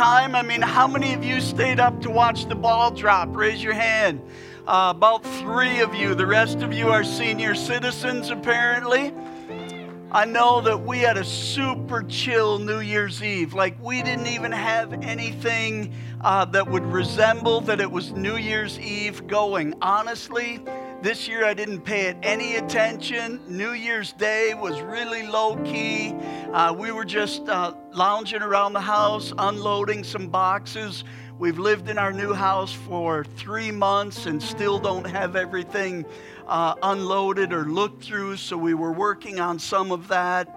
time. I mean, how many of you stayed up to watch the ball drop? Raise your hand. Uh, about three of you. The rest of you are senior citizens, apparently. I know that we had a super chill New Year's Eve. Like, we didn't even have anything uh, that would resemble that it was New Year's Eve going. Honestly, this year I didn't pay it any attention. New Year's Day was really low key. Uh, we were just uh, lounging around the house, unloading some boxes. We've lived in our new house for three months and still don't have everything uh, unloaded or looked through, so we were working on some of that.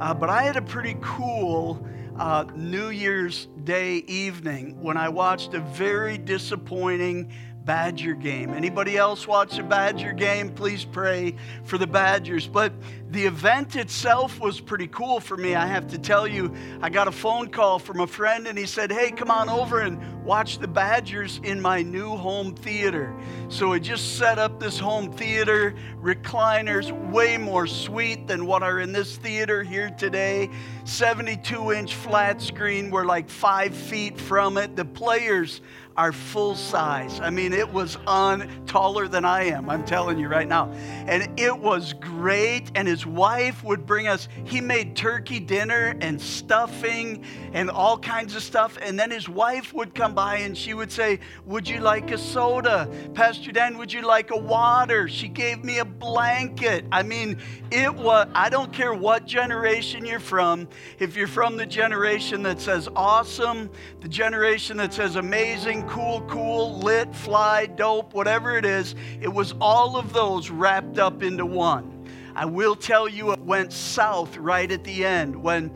Uh, but I had a pretty cool uh, New Year's Day evening when I watched a very disappointing Badger game. Anybody else watch a Badger game? Please pray for the Badgers. But the event itself was pretty cool for me. I have to tell you, I got a phone call from a friend and he said, Hey, come on over and watch the Badgers in my new home theater. So I just set up this home theater, recliners, way more sweet than what are in this theater here today. 72 inch flat screen, we're like five feet from it. The players are full size. I mean, it was on taller than I am, I'm telling you right now. And it was great. And his wife would bring us, he made turkey dinner and stuffing and all kinds of stuff. And then his wife would come by and she would say, Would you like a soda? Pastor Dan, would you like a water? She gave me a blanket. I mean, it was, I don't care what generation you're from. If you're from the generation that says awesome, the generation that says amazing, cool, cool, lit, fly, dope, whatever it is, it was all of those wrapped up into one. I will tell you it went south right at the end when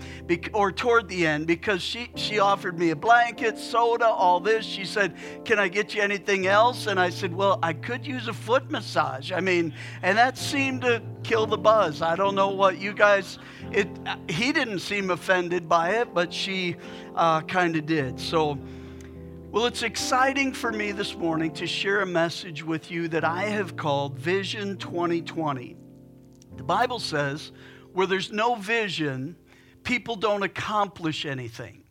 or toward the end because she she offered me a blanket, soda, all this. She said, "Can I get you anything else?" And I said, "Well, I could use a foot massage." I mean, and that seemed to kill the buzz. I don't know what you guys it he didn't seem offended by it, but she uh, kind of did. So well, it's exciting for me this morning to share a message with you that I have called Vision 2020. The Bible says, where there's no vision, people don't accomplish anything.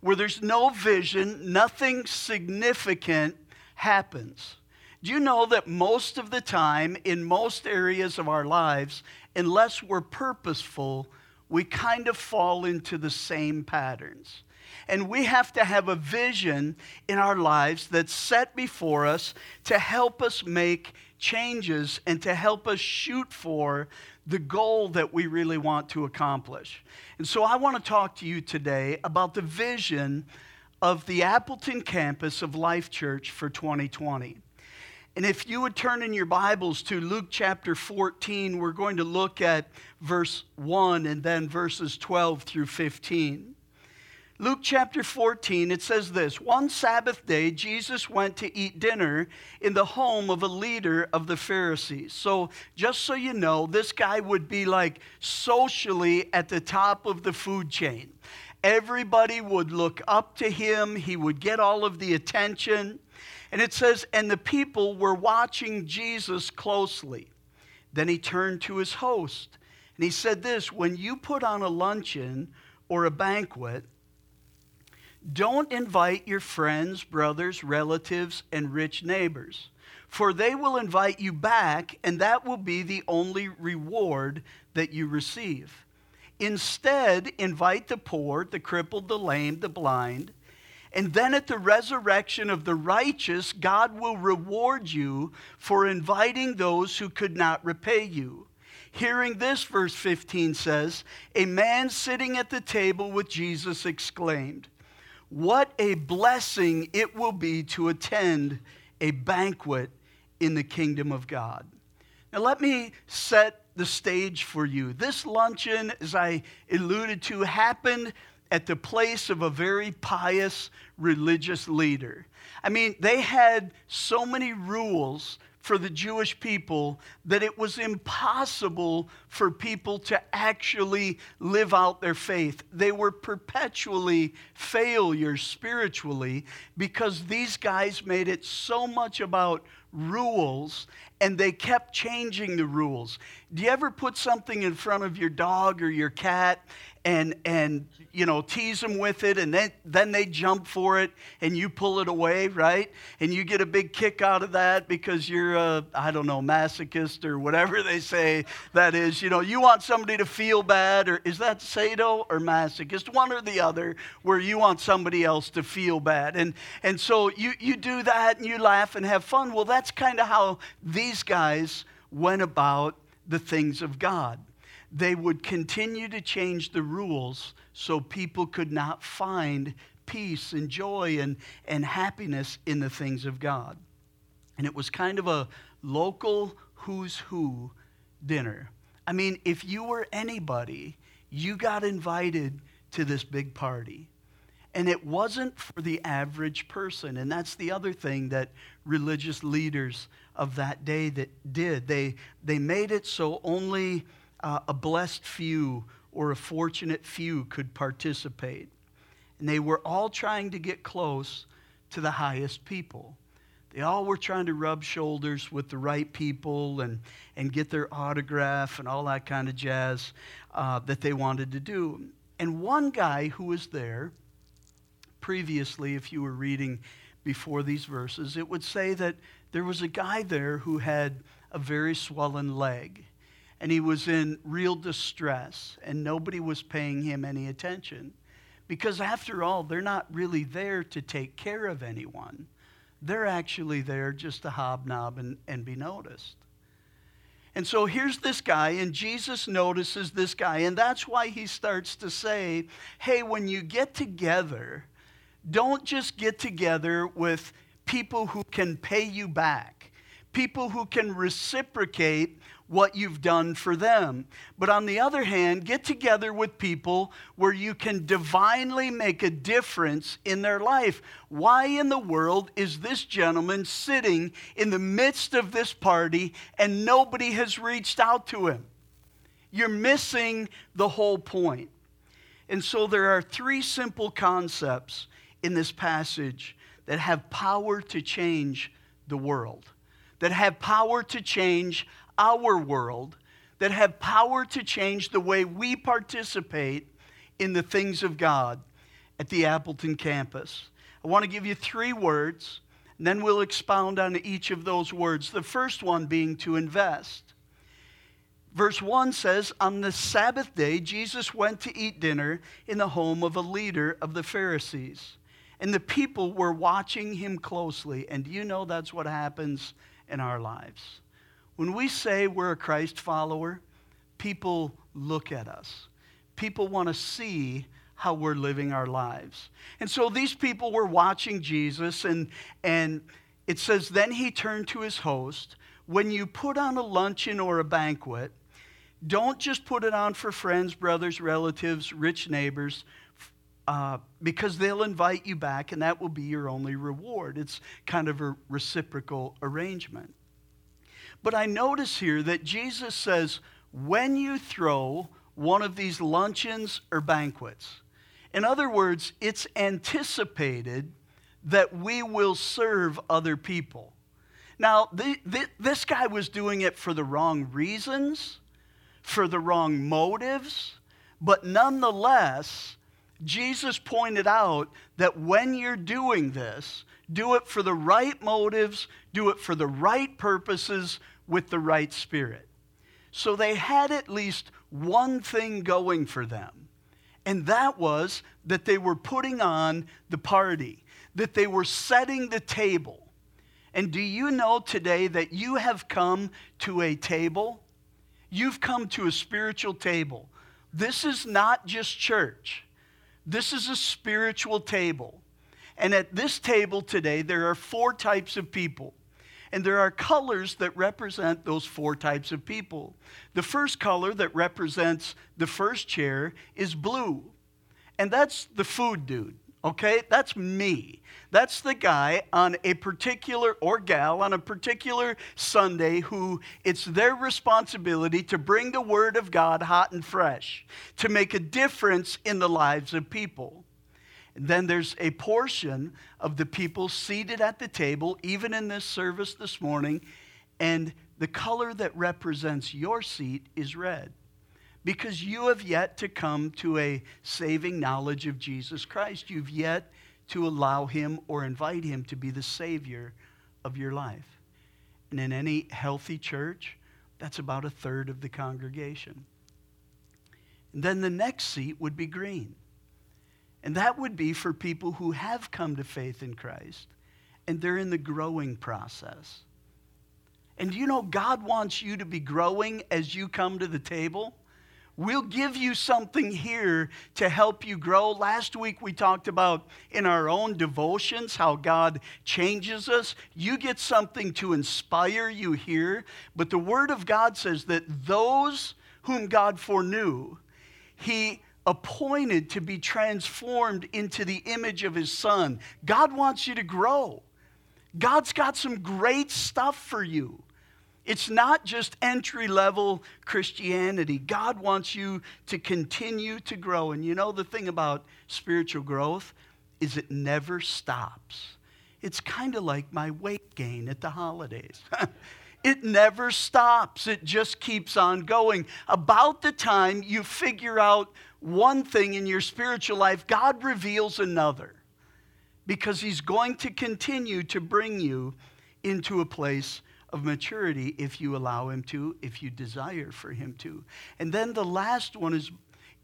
Where there's no vision, nothing significant happens. Do you know that most of the time, in most areas of our lives, unless we're purposeful, we kind of fall into the same patterns? And we have to have a vision in our lives that's set before us to help us make changes and to help us shoot for the goal that we really want to accomplish. And so I want to talk to you today about the vision of the Appleton campus of Life Church for 2020. And if you would turn in your Bibles to Luke chapter 14, we're going to look at verse 1 and then verses 12 through 15. Luke chapter 14, it says this One Sabbath day, Jesus went to eat dinner in the home of a leader of the Pharisees. So, just so you know, this guy would be like socially at the top of the food chain. Everybody would look up to him, he would get all of the attention. And it says, And the people were watching Jesus closely. Then he turned to his host and he said, This when you put on a luncheon or a banquet, don't invite your friends, brothers, relatives, and rich neighbors, for they will invite you back, and that will be the only reward that you receive. Instead, invite the poor, the crippled, the lame, the blind, and then at the resurrection of the righteous, God will reward you for inviting those who could not repay you. Hearing this, verse 15 says, A man sitting at the table with Jesus exclaimed, what a blessing it will be to attend a banquet in the kingdom of God. Now, let me set the stage for you. This luncheon, as I alluded to, happened at the place of a very pious religious leader. I mean, they had so many rules for the Jewish people that it was impossible for people to actually live out their faith. They were perpetually failures spiritually because these guys made it so much about rules and they kept changing the rules. Do you ever put something in front of your dog or your cat and, and you know, tease them with it, and then, then they jump for it, and you pull it away, right? And you get a big kick out of that because you're a, I don't know, masochist or whatever they say that is. You know, you want somebody to feel bad, or is that sado or masochist? One or the other, where you want somebody else to feel bad. And, and so you, you do that, and you laugh and have fun. Well, that's kind of how these guys went about the things of God they would continue to change the rules so people could not find peace and joy and, and happiness in the things of God. And it was kind of a local who's who dinner. I mean, if you were anybody, you got invited to this big party. And it wasn't for the average person. And that's the other thing that religious leaders of that day that did. They, they made it so only uh, a blessed few or a fortunate few could participate. And they were all trying to get close to the highest people. They all were trying to rub shoulders with the right people and, and get their autograph and all that kind of jazz uh, that they wanted to do. And one guy who was there previously, if you were reading before these verses, it would say that there was a guy there who had a very swollen leg and he was in real distress, and nobody was paying him any attention. Because after all, they're not really there to take care of anyone. They're actually there just to hobnob and, and be noticed. And so here's this guy, and Jesus notices this guy, and that's why he starts to say, Hey, when you get together, don't just get together with people who can pay you back, people who can reciprocate what you've done for them. But on the other hand, get together with people where you can divinely make a difference in their life. Why in the world is this gentleman sitting in the midst of this party and nobody has reached out to him? You're missing the whole point. And so there are three simple concepts in this passage that have power to change the world, that have power to change our world that have power to change the way we participate in the things of God at the Appleton campus. I want to give you three words, and then we'll expound on each of those words. The first one being to invest. Verse 1 says, On the Sabbath day, Jesus went to eat dinner in the home of a leader of the Pharisees. And the people were watching him closely. And do you know that's what happens in our lives? When we say we're a Christ follower, people look at us. People want to see how we're living our lives. And so these people were watching Jesus, and, and it says, Then he turned to his host. When you put on a luncheon or a banquet, don't just put it on for friends, brothers, relatives, rich neighbors, uh, because they'll invite you back, and that will be your only reward. It's kind of a reciprocal arrangement. But I notice here that Jesus says, when you throw one of these luncheons or banquets, in other words, it's anticipated that we will serve other people. Now, the, the, this guy was doing it for the wrong reasons, for the wrong motives, but nonetheless, Jesus pointed out that when you're doing this, do it for the right motives, do it for the right purposes, with the right spirit. So they had at least one thing going for them, and that was that they were putting on the party, that they were setting the table. And do you know today that you have come to a table? You've come to a spiritual table. This is not just church, this is a spiritual table. And at this table today, there are four types of people. And there are colors that represent those four types of people. The first color that represents the first chair is blue. And that's the food dude, okay? That's me. That's the guy on a particular, or gal, on a particular Sunday who it's their responsibility to bring the Word of God hot and fresh, to make a difference in the lives of people. Then there's a portion of the people seated at the table, even in this service this morning, and the color that represents your seat is red because you have yet to come to a saving knowledge of Jesus Christ. You've yet to allow him or invite him to be the Savior of your life. And in any healthy church, that's about a third of the congregation. And then the next seat would be green. And that would be for people who have come to faith in Christ and they're in the growing process. And you know, God wants you to be growing as you come to the table. We'll give you something here to help you grow. Last week we talked about in our own devotions how God changes us. You get something to inspire you here. But the Word of God says that those whom God foreknew, He appointed to be transformed into the image of His Son. God wants you to grow. God's got some great stuff for you. It's not just entry level Christianity. God wants you to continue to grow. And you know, the thing about spiritual growth is it never stops. It's kind of like my weight gain at the holidays. it never stops, it just keeps on going. About the time you figure out one thing in your spiritual life, God reveals another because He's going to continue to bring you into a place of maturity if you allow him to, if you desire for him to. And then the last one is,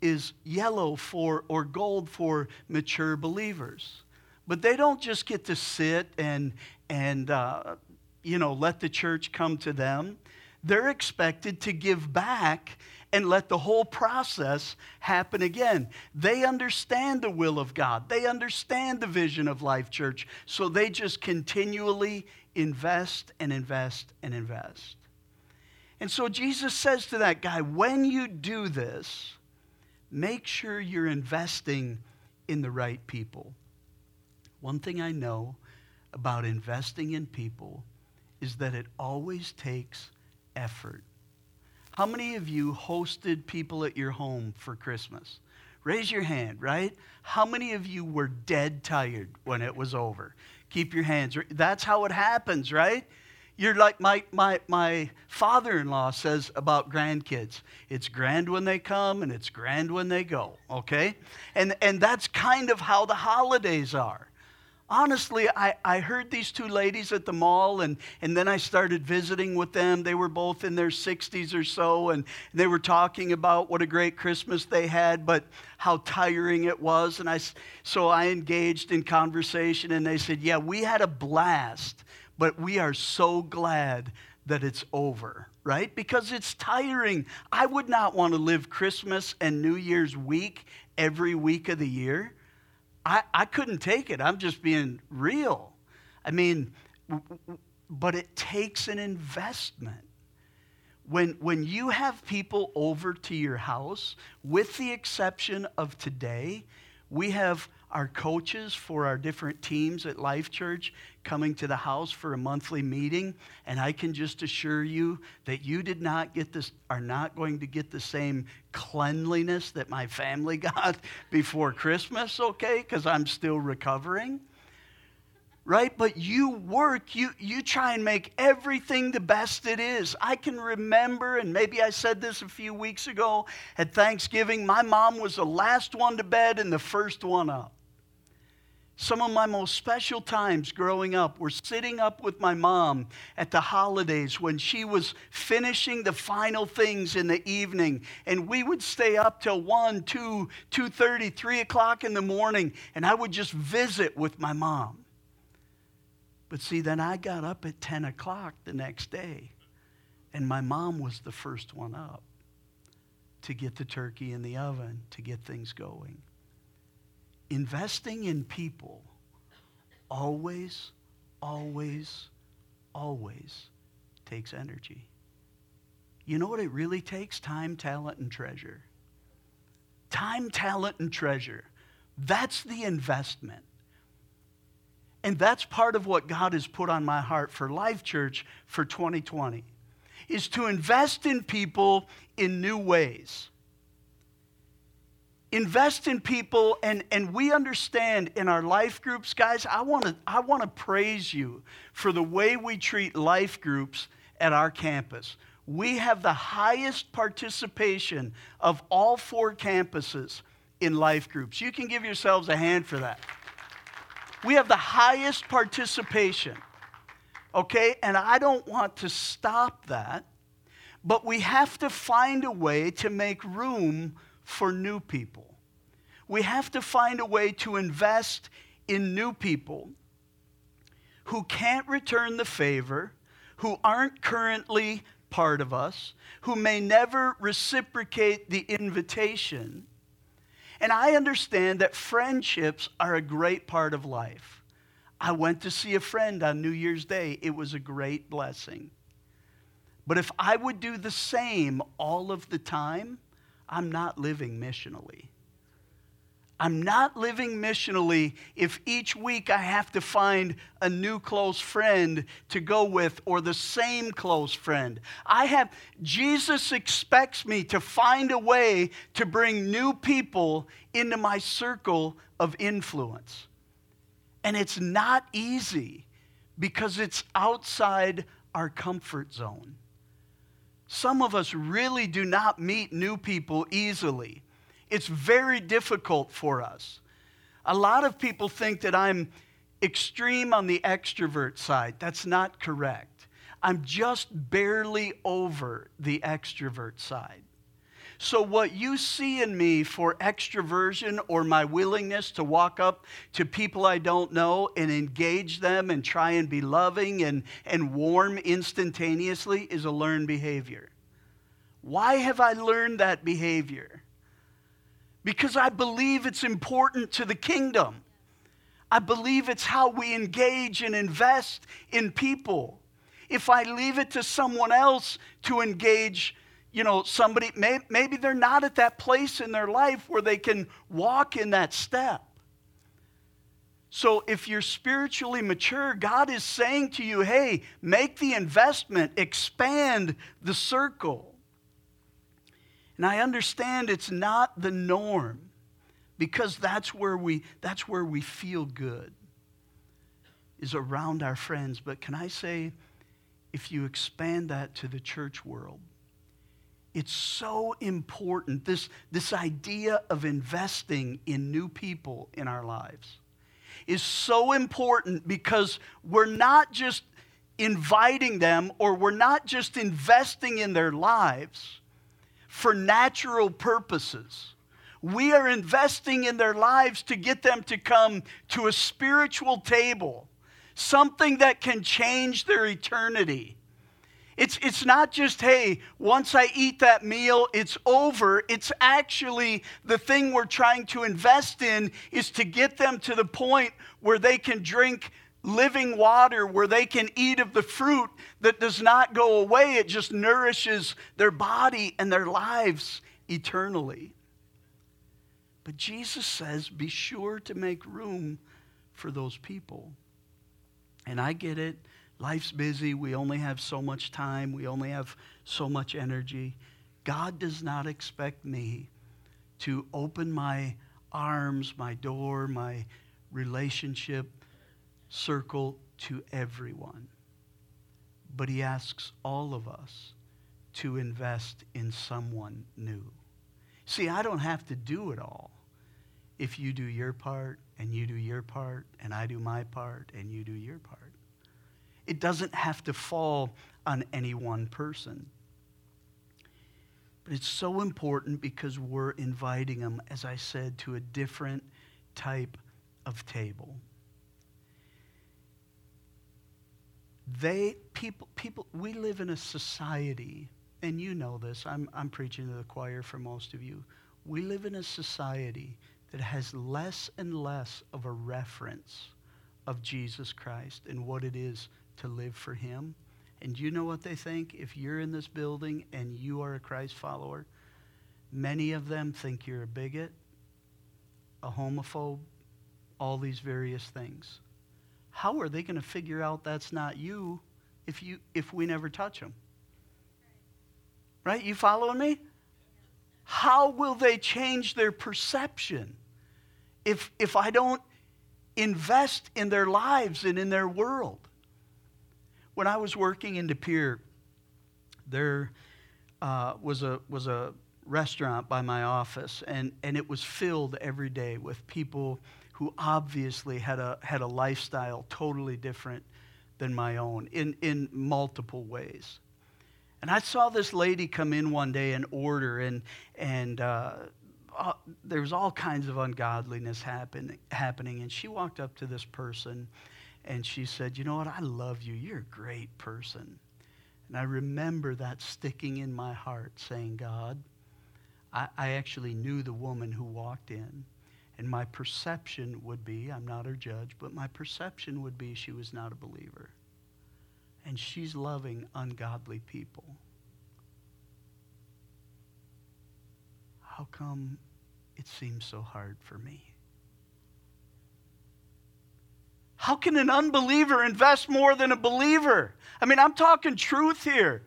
is yellow for or gold for mature believers. But they don't just get to sit and, and uh, you know, let the church come to them. They're expected to give back and let the whole process happen again. They understand the will of God, they understand the vision of Life Church, so they just continually invest and invest and invest. And so Jesus says to that guy, when you do this, make sure you're investing in the right people. One thing I know about investing in people is that it always takes effort. How many of you hosted people at your home for Christmas? Raise your hand, right? How many of you were dead tired when it was over? Keep your hands. That's how it happens, right? You're like my, my, my father in law says about grandkids it's grand when they come and it's grand when they go, okay? And, and that's kind of how the holidays are honestly, I, I heard these two ladies at the mall, and, and then I started visiting with them. They were both in their 60s or so, and they were talking about what a great Christmas they had, but how tiring it was. And I, so I engaged in conversation, and they said, Yeah, we had a blast, but we are so glad that it's over, right? Because it's tiring. I would not want to live Christmas and New Year's week every week of the year. I, I couldn't take it. I'm just being real. I mean, but it takes an investment. When, when you have people over to your house, with the exception of today, we have our coaches for our different teams at Life Church coming to the house for a monthly meeting. And I can just assure you that you did not get this, are not going to get the same cleanliness that my family got before Christmas, okay? Because I'm still recovering right? But you work, you, you try and make everything the best it is. I can remember, and maybe I said this a few weeks ago at Thanksgiving, my mom was the last one to bed and the first one up. Some of my most special times growing up were sitting up with my mom at the holidays when she was finishing the final things in the evening. And we would stay up till 1, 2, 2.30, 3 o'clock in the morning. And I would just visit with my mom. But see, then I got up at 10 o'clock the next day. And my mom was the first one up to get the turkey in the oven, to get things going investing in people always, always, always takes energy. You know what it really takes? Time, talent, and treasure. Time, talent, and treasure. That's the investment. And that's part of what God has put on my heart for Life Church for 2020 is to invest in people in new ways invest in people and, and we understand in our life groups guys i want to i want to praise you for the way we treat life groups at our campus we have the highest participation of all four campuses in life groups. You can give yourselves a hand for that. We have the highest participation. Okay? And I don't want to stop that, but we have to find a way to make room for new people. We have to find a way to invest in new people who can't return the favor, who aren't currently part of us, who may never reciprocate the invitation. And I understand that friendships are a great part of life. I went to see a friend on New Year's Day. It was a great blessing. But if I would do the same all of the time, I'm not living missionally. I'm not living missionally if each week I have to find a new close friend to go with or the same close friend. I have Jesus expects me to find a way to bring new people into my circle of influence. And it's not easy because it's outside our comfort zone. Some of us really do not meet new people easily. It's very difficult for us. A lot of people think that I'm extreme on the extrovert side. That's not correct. I'm just barely over the extrovert side. So, what you see in me for extroversion or my willingness to walk up to people I don't know and engage them and try and be loving and, and warm instantaneously is a learned behavior. Why have I learned that behavior? Because I believe it's important to the kingdom. I believe it's how we engage and invest in people. If I leave it to someone else to engage, you know, somebody, may, maybe they're not at that place in their life where they can walk in that step. So if you're spiritually mature, God is saying to you, hey, make the investment, expand the circle. And I understand it's not the norm because that's where we, that's where we feel good, is around our friends. But can I say, if you expand that to the church world, it's so important, this, this idea of investing in new people in our lives is so important because we're not just inviting them or we're not just investing in their lives for natural purposes. We are investing in their lives to get them to come to a spiritual table, something that can change their eternity. It's, it's not just, hey, once I eat that meal, it's over. It's actually the thing we're trying to invest in is to get them to the point where they can drink living water where they can eat of the fruit that does not go away. It just nourishes their body and their lives eternally. But Jesus says, be sure to make room for those people. And I get it. Life's busy. We only have so much time. We only have so much energy. God does not expect me to open my arms, my door, my relationship circle to everyone. But he asks all of us to invest in someone new. See, I don't have to do it all if you do your part and you do your part and I do my part and you do your part. It doesn't have to fall on any one person. But it's so important because we're inviting them, as I said, to a different type of table. They, people, people, we live in a society, and you know this, I'm, I'm preaching to the choir for most of you. We live in a society that has less and less of a reference of Jesus Christ and what it is to live for Him. And you know what they think? If you're in this building and you are a Christ follower, many of them think you're a bigot, a homophobe, all these various things how are they going to figure out that's not you if you if we never touch them? Right? You following me? How will they change their perception if if I don't invest in their lives and in their world? When I was working in De Pere, there uh, was a was a restaurant by my office, and and it was filled every day with people who obviously had a had a lifestyle totally different than my own in in multiple ways. And I saw this lady come in one day and order, and and uh, uh, there was all kinds of ungodliness happen, happening. And she walked up to this person, and she said, "You know what? I love you. You're a great person." And I remember that sticking in my heart, saying, God, I, I actually knew the woman who walked in. And my perception would be, I'm not her judge, but my perception would be she was not a believer. And she's loving ungodly people. How come it seems so hard for me? How can an unbeliever invest more than a believer? I mean, I'm talking truth here.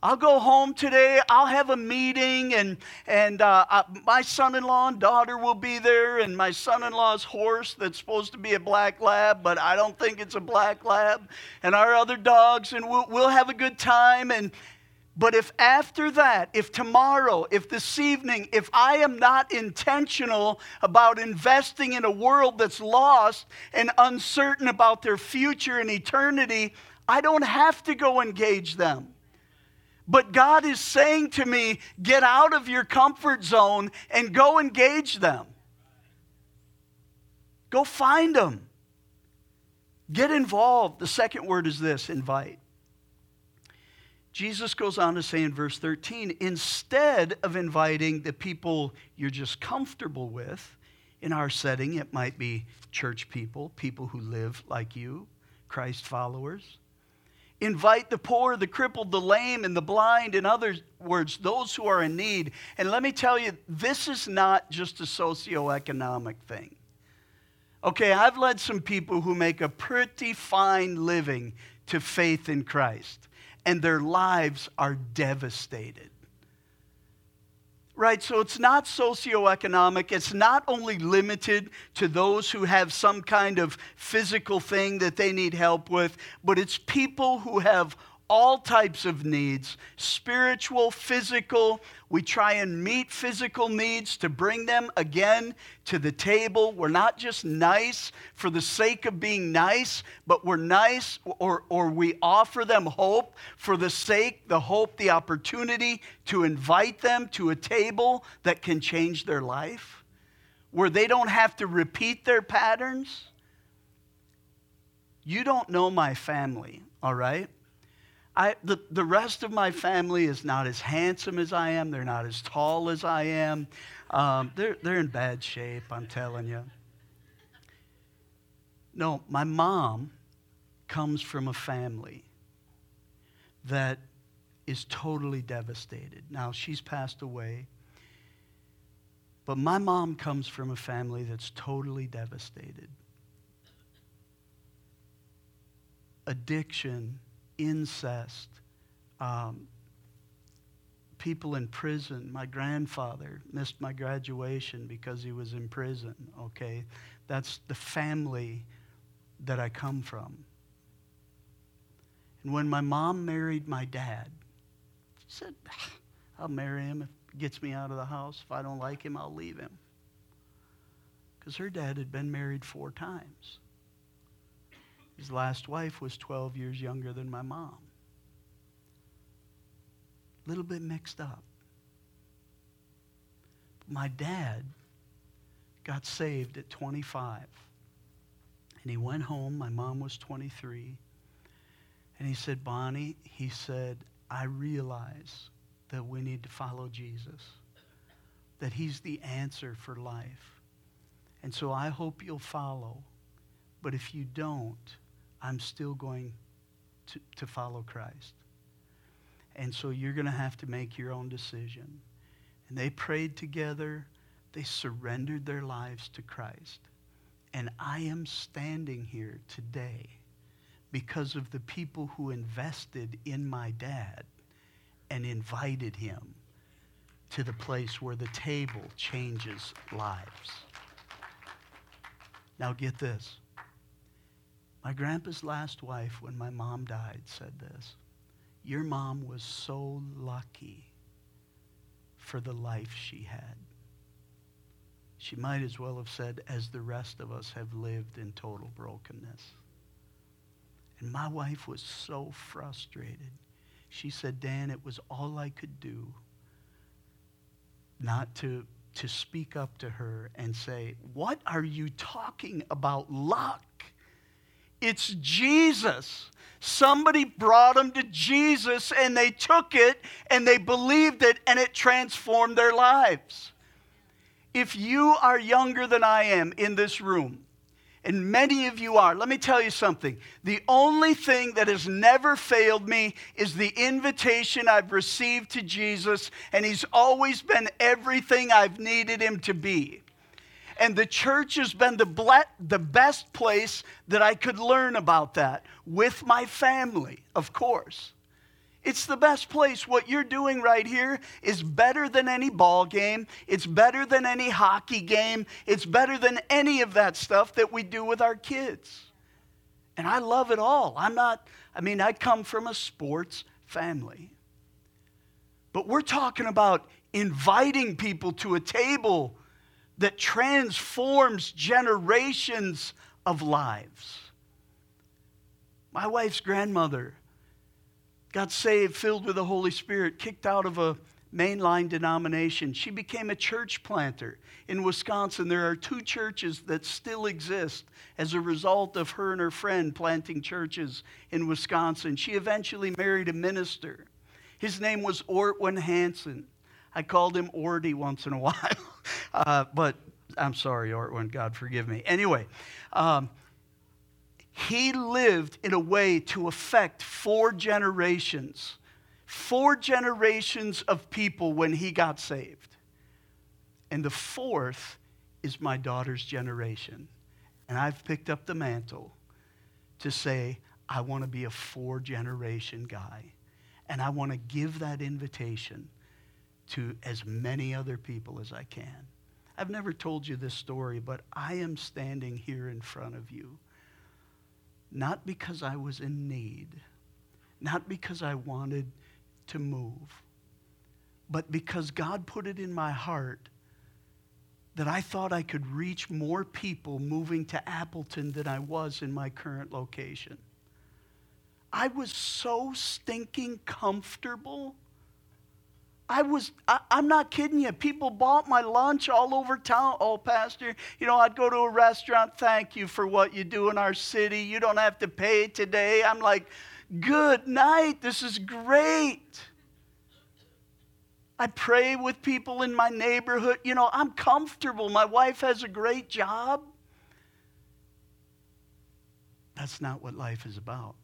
I'll go home today. I'll have a meeting, and and uh, I, my son-in-law and daughter will be there, and my son-in-law's horse that's supposed to be a black lab, but I don't think it's a black lab, and our other dogs, and we'll, we'll have a good time. And but if after that, if tomorrow, if this evening, if I am not intentional about investing in a world that's lost and uncertain about their future and eternity, I don't have to go engage them. But God is saying to me, get out of your comfort zone and go engage them. Go find them. Get involved. The second word is this invite. Jesus goes on to say in verse 13 instead of inviting the people you're just comfortable with, in our setting, it might be church people, people who live like you, Christ followers. Invite the poor, the crippled, the lame, and the blind. In other words, those who are in need. And let me tell you, this is not just a socioeconomic thing. Okay, I've led some people who make a pretty fine living to faith in Christ, and their lives are devastated right? So it's not socioeconomic. It's not only limited to those who have some kind of physical thing that they need help with, but it's people who have all types of needs spiritual, physical. We try and meet physical needs to bring them again to the table. We're not just nice for the sake of being nice, but we're nice or, or we offer them hope for the sake, the hope, the opportunity to invite them to a table that can change their life, where they don't have to repeat their patterns. You don't know my family, all right? I, the, the rest of my family is not as handsome as I am. They're not as tall as I am. Um, they're, they're in bad shape, I'm telling you. No, my mom comes from a family that is totally devastated. Now, she's passed away. But my mom comes from a family that's totally devastated. Addiction incest, um, people in prison. My grandfather missed my graduation because he was in prison, okay? That's the family that I come from. And when my mom married my dad, she said, I'll marry him if he gets me out of the house. If I don't like him, I'll leave him. Because her dad had been married four times. His last wife was 12 years younger than my mom. A little bit mixed up. My dad got saved at 25. And he went home. My mom was 23. And he said, Bonnie, he said, I realize that we need to follow Jesus, that he's the answer for life. And so I hope you'll follow. But if you don't, I'm still going to, to follow Christ. And so you're going to have to make your own decision. And they prayed together. They surrendered their lives to Christ. And I am standing here today because of the people who invested in my dad and invited him to the place where the table changes lives. Now, get this. My grandpa's last wife, when my mom died, said this Your mom was so lucky for the life she had. She might as well have said, as the rest of us have lived in total brokenness. And my wife was so frustrated. She said, Dan, it was all I could do not to, to speak up to her and say, What are you talking about luck? It's Jesus. Somebody brought them to Jesus and they took it and they believed it and it transformed their lives. If you are younger than I am in this room, and many of you are, let me tell you something. The only thing that has never failed me is the invitation I've received to Jesus, and He's always been everything I've needed Him to be. And the church has been the, ble- the best place that I could learn about that with my family, of course. It's the best place. What you're doing right here is better than any ball game. It's better than any hockey game. It's better than any of that stuff that we do with our kids. And I love it all. I'm not, I mean, I come from a sports family. But we're talking about inviting people to a table that transforms generations of lives. My wife's grandmother got saved, filled with the Holy Spirit, kicked out of a mainline denomination. She became a church planter in Wisconsin. There are two churches that still exist as a result of her and her friend planting churches in Wisconsin. She eventually married a minister. His name was Ortwin Hanson. I called him Orty once in a while, uh, but I'm sorry, Ortwin. God forgive me. Anyway, um, he lived in a way to affect four generations, four generations of people when he got saved. And the fourth is my daughter's generation. And I've picked up the mantle to say, I want to be a four generation guy. And I want to give that invitation to as many other people as I can. I've never told you this story, but I am standing here in front of you not because I was in need, not because I wanted to move, but because God put it in my heart that I thought I could reach more people moving to Appleton than I was in my current location. I was so stinking comfortable I was, I, am not kidding you. People bought my lunch all over town. Oh, Pastor, you know, I'd go to a restaurant. Thank you for what you do in our city. You don't have to pay today. I'm like, good night. This is great. I pray with people in my neighborhood. You know, I'm comfortable. My wife has a great job. That's not what life is about.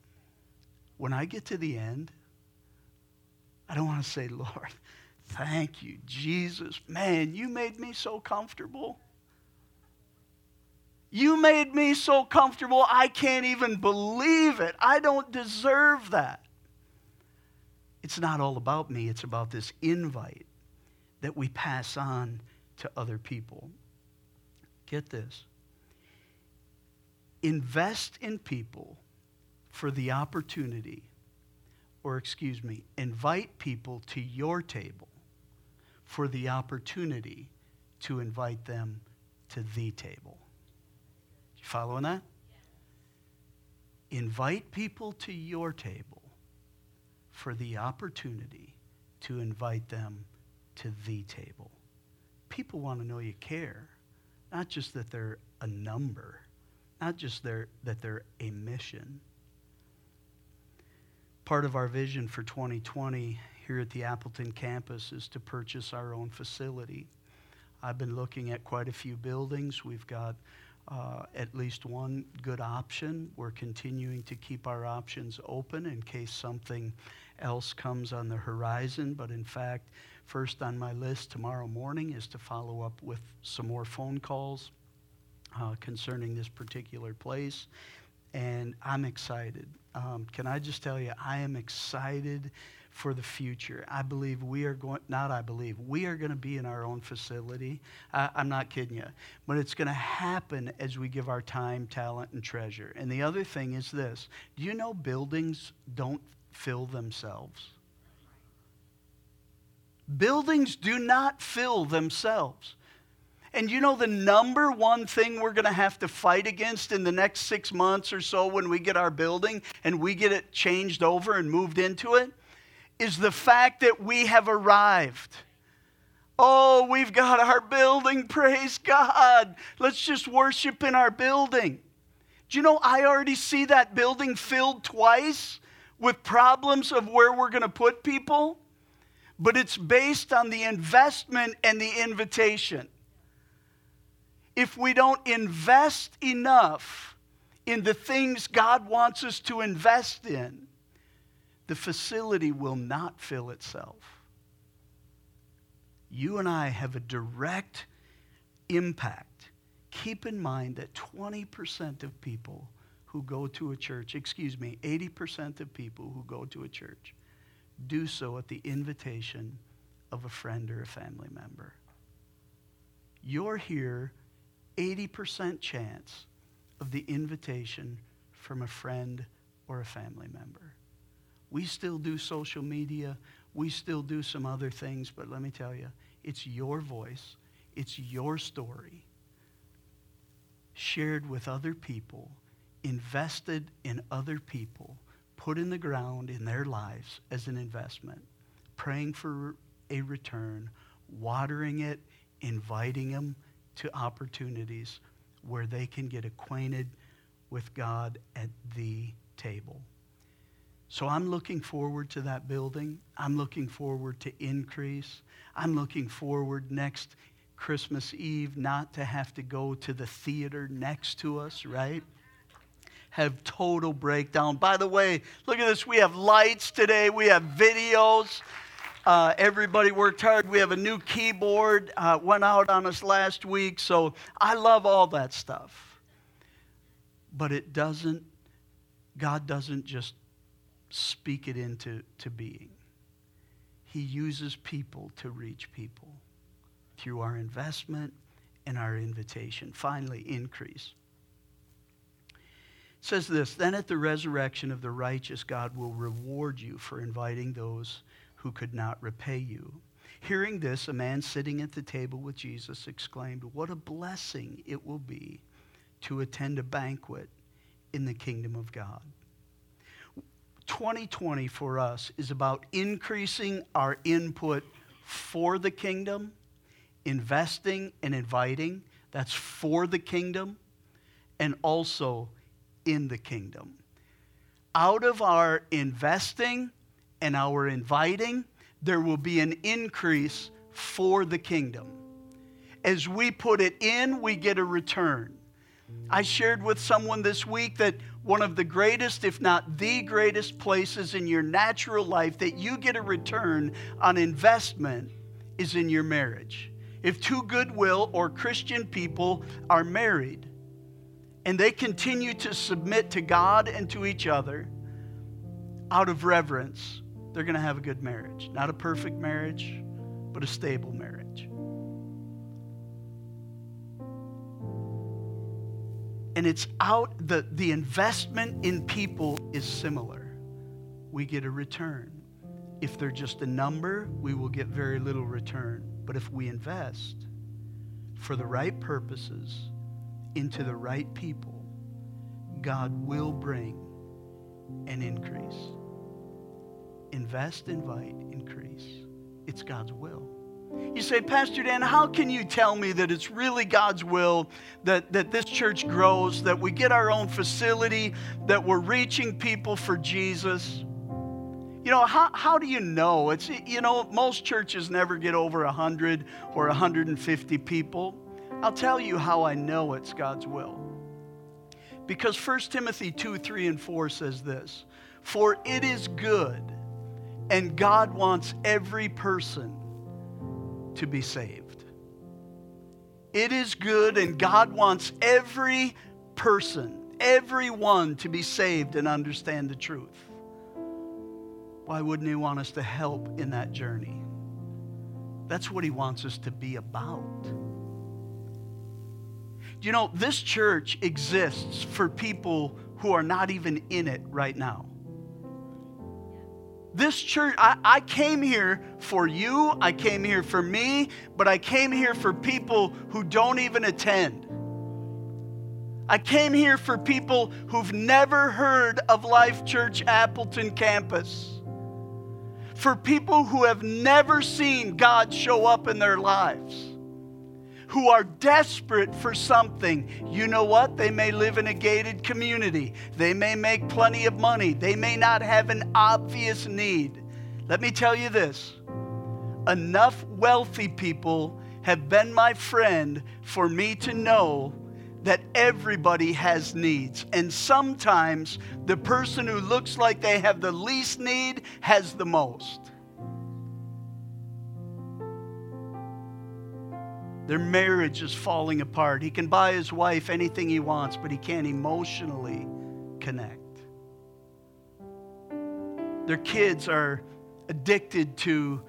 When I get to the end, I don't want to say, Lord, thank you, Jesus. Man, you made me so comfortable. You made me so comfortable, I can't even believe it. I don't deserve that. It's not all about me, it's about this invite that we pass on to other people. Get this invest in people for the opportunity or excuse me, invite people to your table for the opportunity to invite them to the table. You following that? Invite people to your table for the opportunity to invite them to the table. People want to know you care, not just that they're a number, not just that they're a mission. Part of our vision for 2020 here at the Appleton campus is to purchase our own facility. I've been looking at quite a few buildings. We've got uh, at least one good option. We're continuing to keep our options open in case something else comes on the horizon. But in fact, first on my list tomorrow morning is to follow up with some more phone calls uh, concerning this particular place. And I'm excited. Um, can I just tell you, I am excited for the future. I believe we are going, not I believe, we are going to be in our own facility. I, I'm not kidding you. But it's going to happen as we give our time, talent, and treasure. And the other thing is this do you know buildings don't fill themselves? Buildings do not fill themselves. And you know the number one thing we're going to have to fight against in the next six months or so when we get our building and we get it changed over and moved into it? is the fact that we have arrived. Oh, we've got our building. Praise God. Let's just worship in our building. Do you know, I already see that building filled twice with problems of where we're going to put people, but it's based on the investment and the invitation. If we don't invest enough in the things God wants us to invest in, the facility will not fill itself. You and I have a direct impact. Keep in mind that 20% of people who go to a church, excuse me, 80% of people who go to a church do so at the invitation of a friend or a family member. You're here 80% chance of the invitation from a friend or a family member. We still do social media. We still do some other things, but let me tell you, it's your voice, it's your story, shared with other people, invested in other people, put in the ground in their lives as an investment, praying for a return, watering it, inviting them to opportunities where they can get acquainted with God at the table. So I'm looking forward to that building. I'm looking forward to increase. I'm looking forward next Christmas Eve not to have to go to the theater next to us, right? Have total breakdown. By the way, look at this. We have lights today, we have videos. Uh, everybody worked hard. We have a new keyboard, uh, went out on us last week. So I love all that stuff. But it doesn't, God doesn't just speak it into to being. He uses people to reach people through our investment and our invitation. Finally, increase. It says this Then at the resurrection of the righteous, God will reward you for inviting those who could not repay you. Hearing this, a man sitting at the table with Jesus exclaimed, What a blessing it will be to attend a banquet in the kingdom of God. 2020 for us is about increasing our input for the kingdom, investing and inviting. That's for the kingdom and also in the kingdom. Out of our investing and our inviting, there will be an increase for the kingdom. As we put it in, we get a return. I shared with someone this week that one of the greatest, if not the greatest, places in your natural life that you get a return on investment is in your marriage. If two goodwill or Christian people are married and they continue to submit to God and to each other out of reverence, they're going to have a good marriage. Not a perfect marriage, but a stable marriage. and it's out the, the investment in people is similar we get a return if they're just a number we will get very little return but if we invest for the right purposes into the right people god will bring an increase invest invite increase it's god's will you say, Pastor Dan, how can you tell me that it's really God's will that, that this church grows, that we get our own facility, that we're reaching people for Jesus? You know, how, how do you know? It's, you know, most churches never get over 100 or 150 people. I'll tell you how I know it's God's will. Because 1 Timothy 2, 3, and 4 says this For it is good, and God wants every person to be saved. It is good, and God wants every person, everyone to be saved and understand the truth. why wouldn't He want us to help in that journey? That's what He wants us to be about. You know, this church exists for people who are not even in it right now. This church, I, I, came here for you, I came here for me, but I came here for people who don't even attend. I came here for people who've never heard of Life Church Appleton campus. For people who have never seen God show up in their lives who are desperate for something. You know what? They may live in a gated community, they may make plenty of money, they may not have an obvious need. Let me tell you this enough wealthy people have been my friend for me to know that everybody has needs. And sometimes the person who looks like they have the least need has the most. Their marriage is falling apart. He can buy his wife anything he wants, but he can't emotionally connect. Their kids are addicted to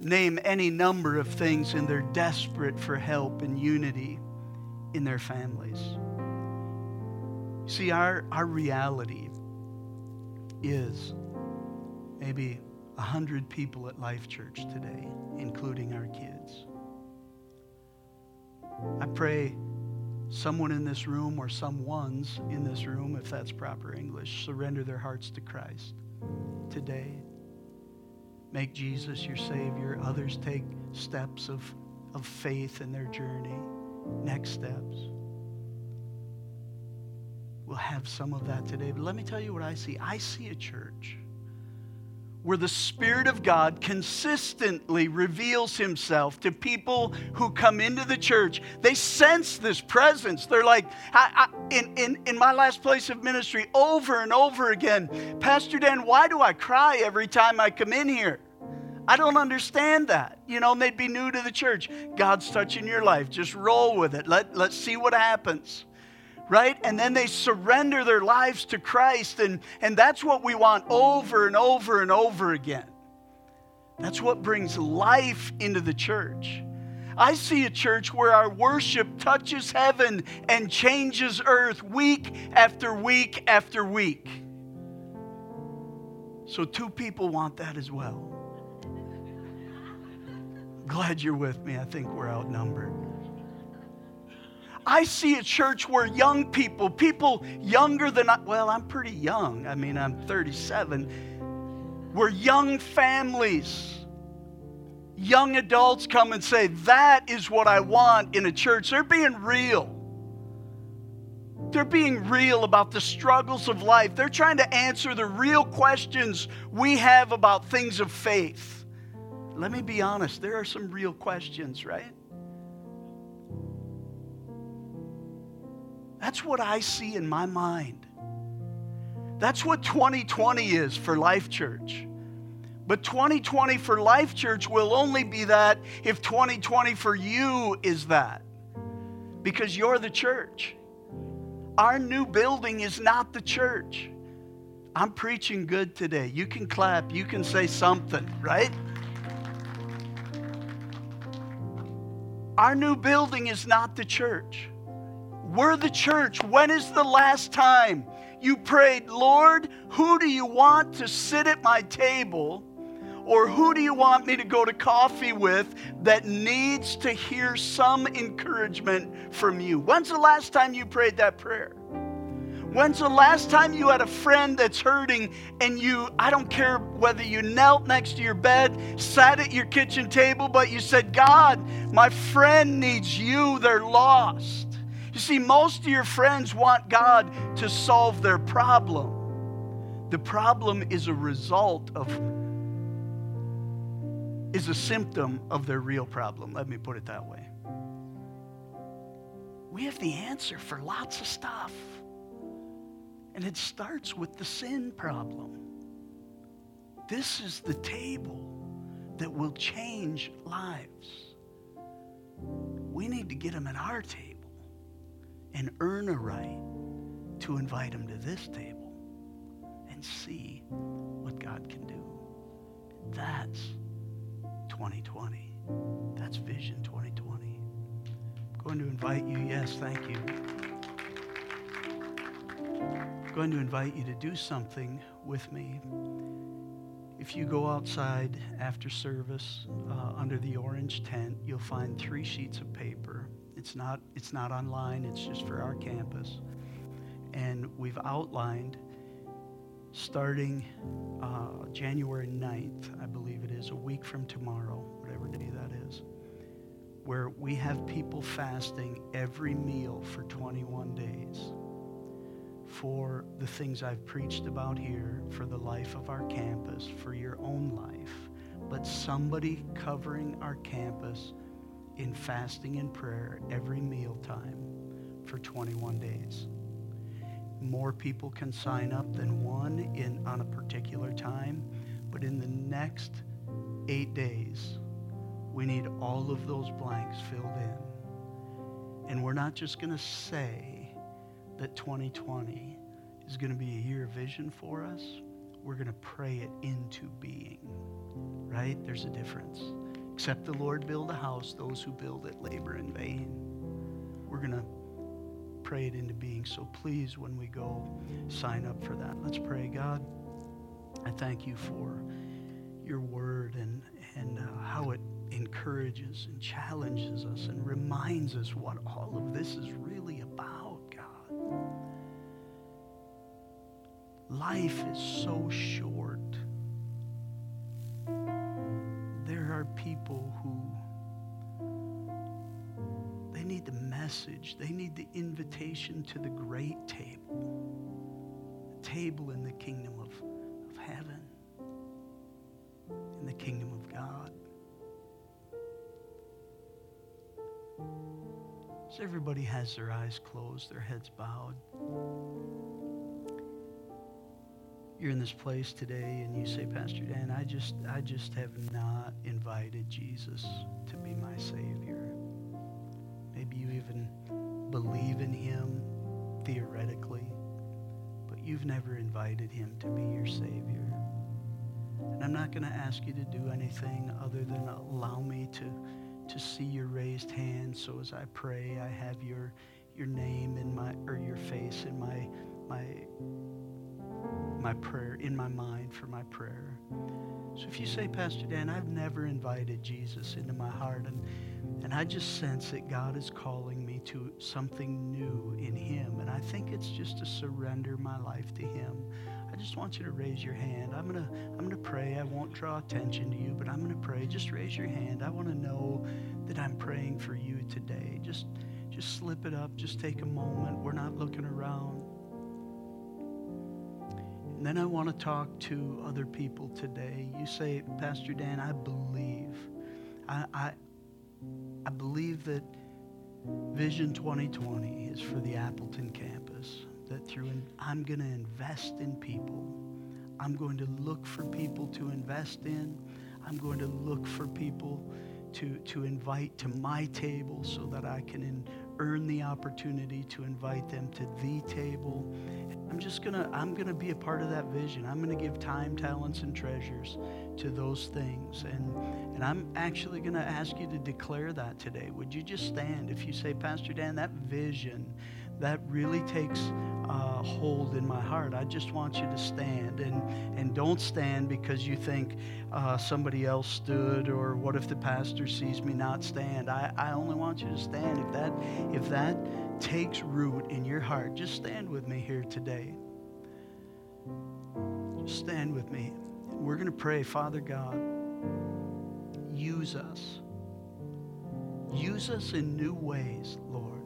name any number of things, and they're desperate for help and unity in their families. See, our, our reality is maybe 100 people at Life Church today, pray someone in this room or some ones in this room, if that's proper English, surrender their hearts to Christ today. Make Jesus your Savior. Others take steps of, of faith in their journey, next steps. We'll have some of that today. But let me tell you what I see. I see a church where the Spirit of God consistently reveals Himself to people who come into the church. They sense this presence. They're like, I, I, in, in, in my last place of ministry, over and over again, Pastor Dan, why do I cry every time I come in here? I don't understand that. You know, they'd be new to the church. God's touching your life. Just roll with it. Let, let's see what happens right? And then they surrender their lives to Christ. And, and that's what we want over and over and over again. That's what brings life into the church. I see a church where our worship touches heaven and changes earth week after week after week. So, two people want that as well. Glad you're with me. I think we're outnumbered. I see a church where young people, people younger than I, well, I'm pretty young. I mean, I'm 37. Where young families, young adults come and say, That is what I want in a church. They're being real. They're being real about the struggles of life. They're trying to answer the real questions we have about things of faith. Let me be honest, there are some real questions, right? That's what I see in my mind. That's what 2020 is for Life Church. But 2020 for Life Church will only be that if 2020 for you is that. Because you're the church. Our new building is not the church. I'm preaching good today. You can clap, you can say something, right? Our new building is not the church. We're the church. When is the last time you prayed, Lord, who do you want to sit at my table? Or who do you want me to go to coffee with that needs to hear some encouragement from you? When's the last time you prayed that prayer? When's the last time you had a friend that's hurting and you, I don't care whether you knelt next to your bed, sat at your kitchen table, but you said, God, my friend needs you, they're lost. You see, most of your friends want God to solve their problem. The problem is a result of, is a symptom of their real problem. Let me put it that way. We have the answer for lots of stuff. And it starts with the sin problem. This is the table that will change lives. We need to get them at our table and earn a right to invite him to this table. And see what God can do. That's 2020. That's Vision 2020. I'm going to invite you, yes, thank you. I'm going to invite you to do something with me. If you go outside after service uh, under the orange tent, you'll find three sheets of paper. It's not, it's not online, it's just for our campus. And we've outlined starting uh, January 9th, I believe it is, a week from tomorrow, whatever day that is, where we have people fasting every meal for 21 days for the things I've preached about here, for the life of our campus, for your own life, but somebody covering our campus in fasting and prayer every mealtime for 21 days more people can sign up than one in on a particular time, but in the next eight days, we need all of those blanks filled in. And we're not just going to say that 2020 is going to be a year of vision for us. We're going to pray it into being. Right? There's a difference. Except the Lord build a house, those who build it labor in vain. We're going to pray it into being. So please, when we go, sign up for that. Let's pray. God, I thank you for your word and, and uh, how it encourages and challenges us and reminds us what all of this is really about, God. Life is so short. Message. They need the invitation to the great table, the table in the kingdom of, of heaven, in the kingdom of God. So everybody has their eyes closed, their heads bowed. You're in this place today and you say, Pastor Dan, I just I just have not invited Jesus to be my Savior. Even believe in him theoretically, but you've never invited him to be your Savior. And I'm not going to ask you to do anything other than allow me to, to see your raised hand. So as I pray, I have your, your name in my, or your face in my, my, my prayer, in my mind for my prayer. So if you say, Pastor Dan, I've never invited Jesus into my heart and and I just sense that God is calling me to something new in Him. And I think it's just to surrender my life to Him. I just want you to raise your hand. I'm going to I'm to pray. I won't draw attention to you, but I'm going to pray. Just raise your hand. I want to know that I'm praying for you today. Just just slip it up. Just take a moment. We're not looking around. And then I want to talk to other people today. You say, Pastor Dan, I believe. I, I, I believe that Vision 2020 is for the Appleton campus. That through, I'm going to invest in people. I'm going to look for people to invest in. I'm going to look for people to, to invite to my table so that I can in, earn the opportunity to invite them to the table. I'm just going to I'm going to be a part of that vision. I'm going to give time, talents and treasures to those things. And and I'm actually going to ask you to declare that today. Would you just stand if you say, "Pastor Dan, that vision that really takes uh, hold in my heart. I just want you to stand and, and don't stand because you think uh, somebody else stood or what if the pastor sees me not stand. I, I only want you to stand. If that, if that takes root in your heart, just stand with me here today. Just stand with me. We're going to pray, Father God, use us. Use us in new ways, Lord.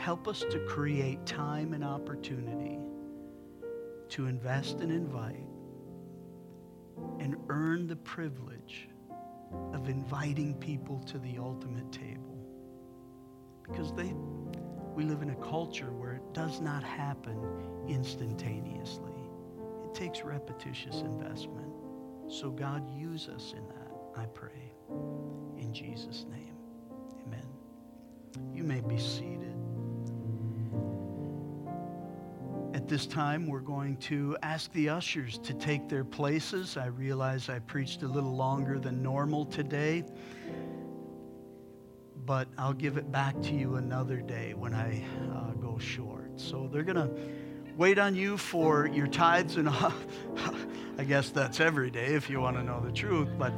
Help us to create time and opportunity to invest and invite and earn the privilege of inviting people to the ultimate table. Because they, we live in a culture where it does not happen instantaneously. It takes repetitious investment. So God, use us in that, I pray. In Jesus' name, amen. You may be seated this time, we're going to ask the ushers to take their places. I realize I preached a little longer than normal today, but I'll give it back to you another day when I uh, go short. So they're going to wait on you for your tithes and I guess that's every day if you want to know the truth, but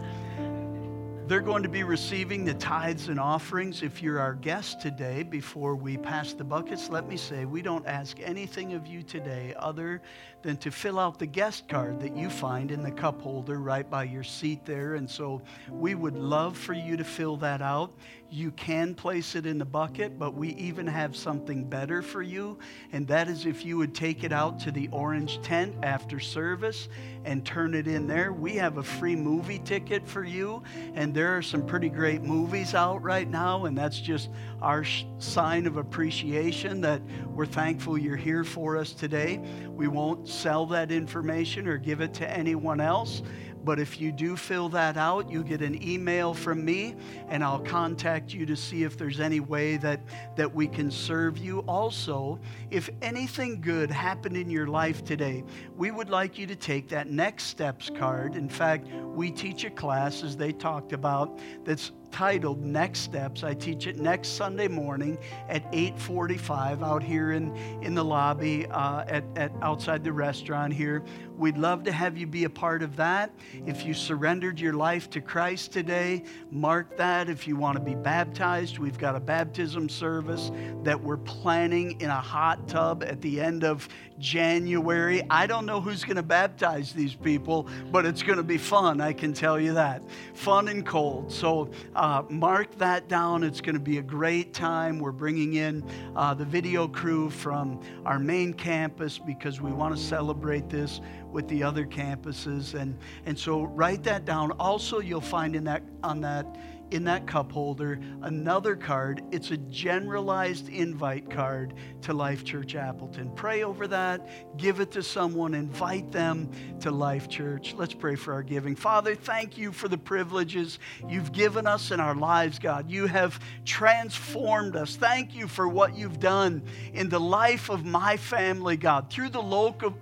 they're going to be receiving the tithes and offerings. If you're our guest today, before we pass the buckets, let me say we don't ask anything of you today other than to fill out the guest card that you find in the cup holder right by your seat there. And so we would love for you to fill that out. You can place it in the bucket, but we even have something better for you, and that is if you would take it out to the orange tent after service and turn it in there. We have a free movie ticket for you, and there are some pretty great movies out right now, and that's just our sign of appreciation that we're thankful you're here for us today. We won't sell that information or give it to anyone else. But if you do fill that out, you get an email from me, and I'll contact you to see if there's any way that, that we can serve you. Also, if anything good happened in your life today, we would like you to take that next steps card. In fact, we teach a class, as they talked about, that's titled Next Steps. I teach it next Sunday morning at 8:45 out here in, in the lobby uh, at, at outside the restaurant here. We'd love to have you be a part of that. If you surrendered your life to Christ today, mark that. If you want to be baptized, we've got a baptism service that we're planning in a hot tub at the end of January. I don't know who's going to baptize these people, but it's going to be fun, I can tell you that. Fun and cold. So uh, mark that down. It's going to be a great time. We're bringing in uh, the video crew from our main campus because we want to celebrate this with the other campuses. And, and so write that down. Also, you'll find in that on that in that cup holder another card. It's a generalized invite card to Life Church Appleton. Pray over that, give it to someone, invite them to Life Church. Let's pray for our giving. Father, thank you for the privileges you've given us in our lives, God. You have transformed us. Thank you for what you've done in the life of my family, God, through the local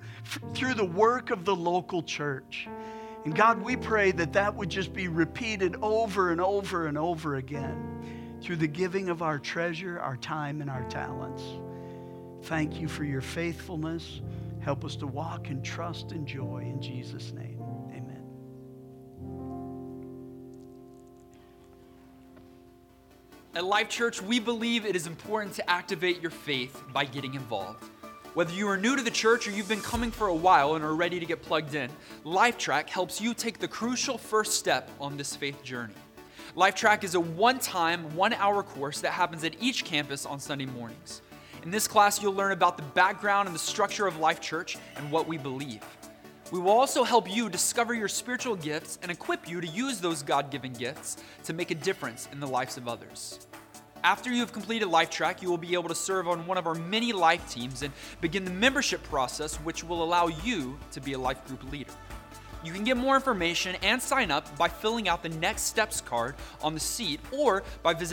through the work of the local church. And God, we pray that that would just be repeated over and over and over again through the giving of our treasure, our time, and our talents. Thank you for your faithfulness. Help us to walk in trust and joy in Jesus' name. Amen. At Life Church, we believe it is important to activate your faith by getting involved. Whether you are new to the church or you've been coming for a while and are ready to get plugged in, LifeTrack helps you take the crucial first step on this faith journey. LifeTrack is a one time, one hour course that happens at each campus on Sunday mornings. In this class, you'll learn about the background and the structure of Life Church and what we believe. We will also help you discover your spiritual gifts and equip you to use those God given gifts to make a difference in the lives of others. After you have completed LifeTrack, you will be able to serve on one of our many life teams and begin the membership process, which will allow you to be a life group leader. You can get more information and sign up by filling out the Next Steps card on the seat or by visiting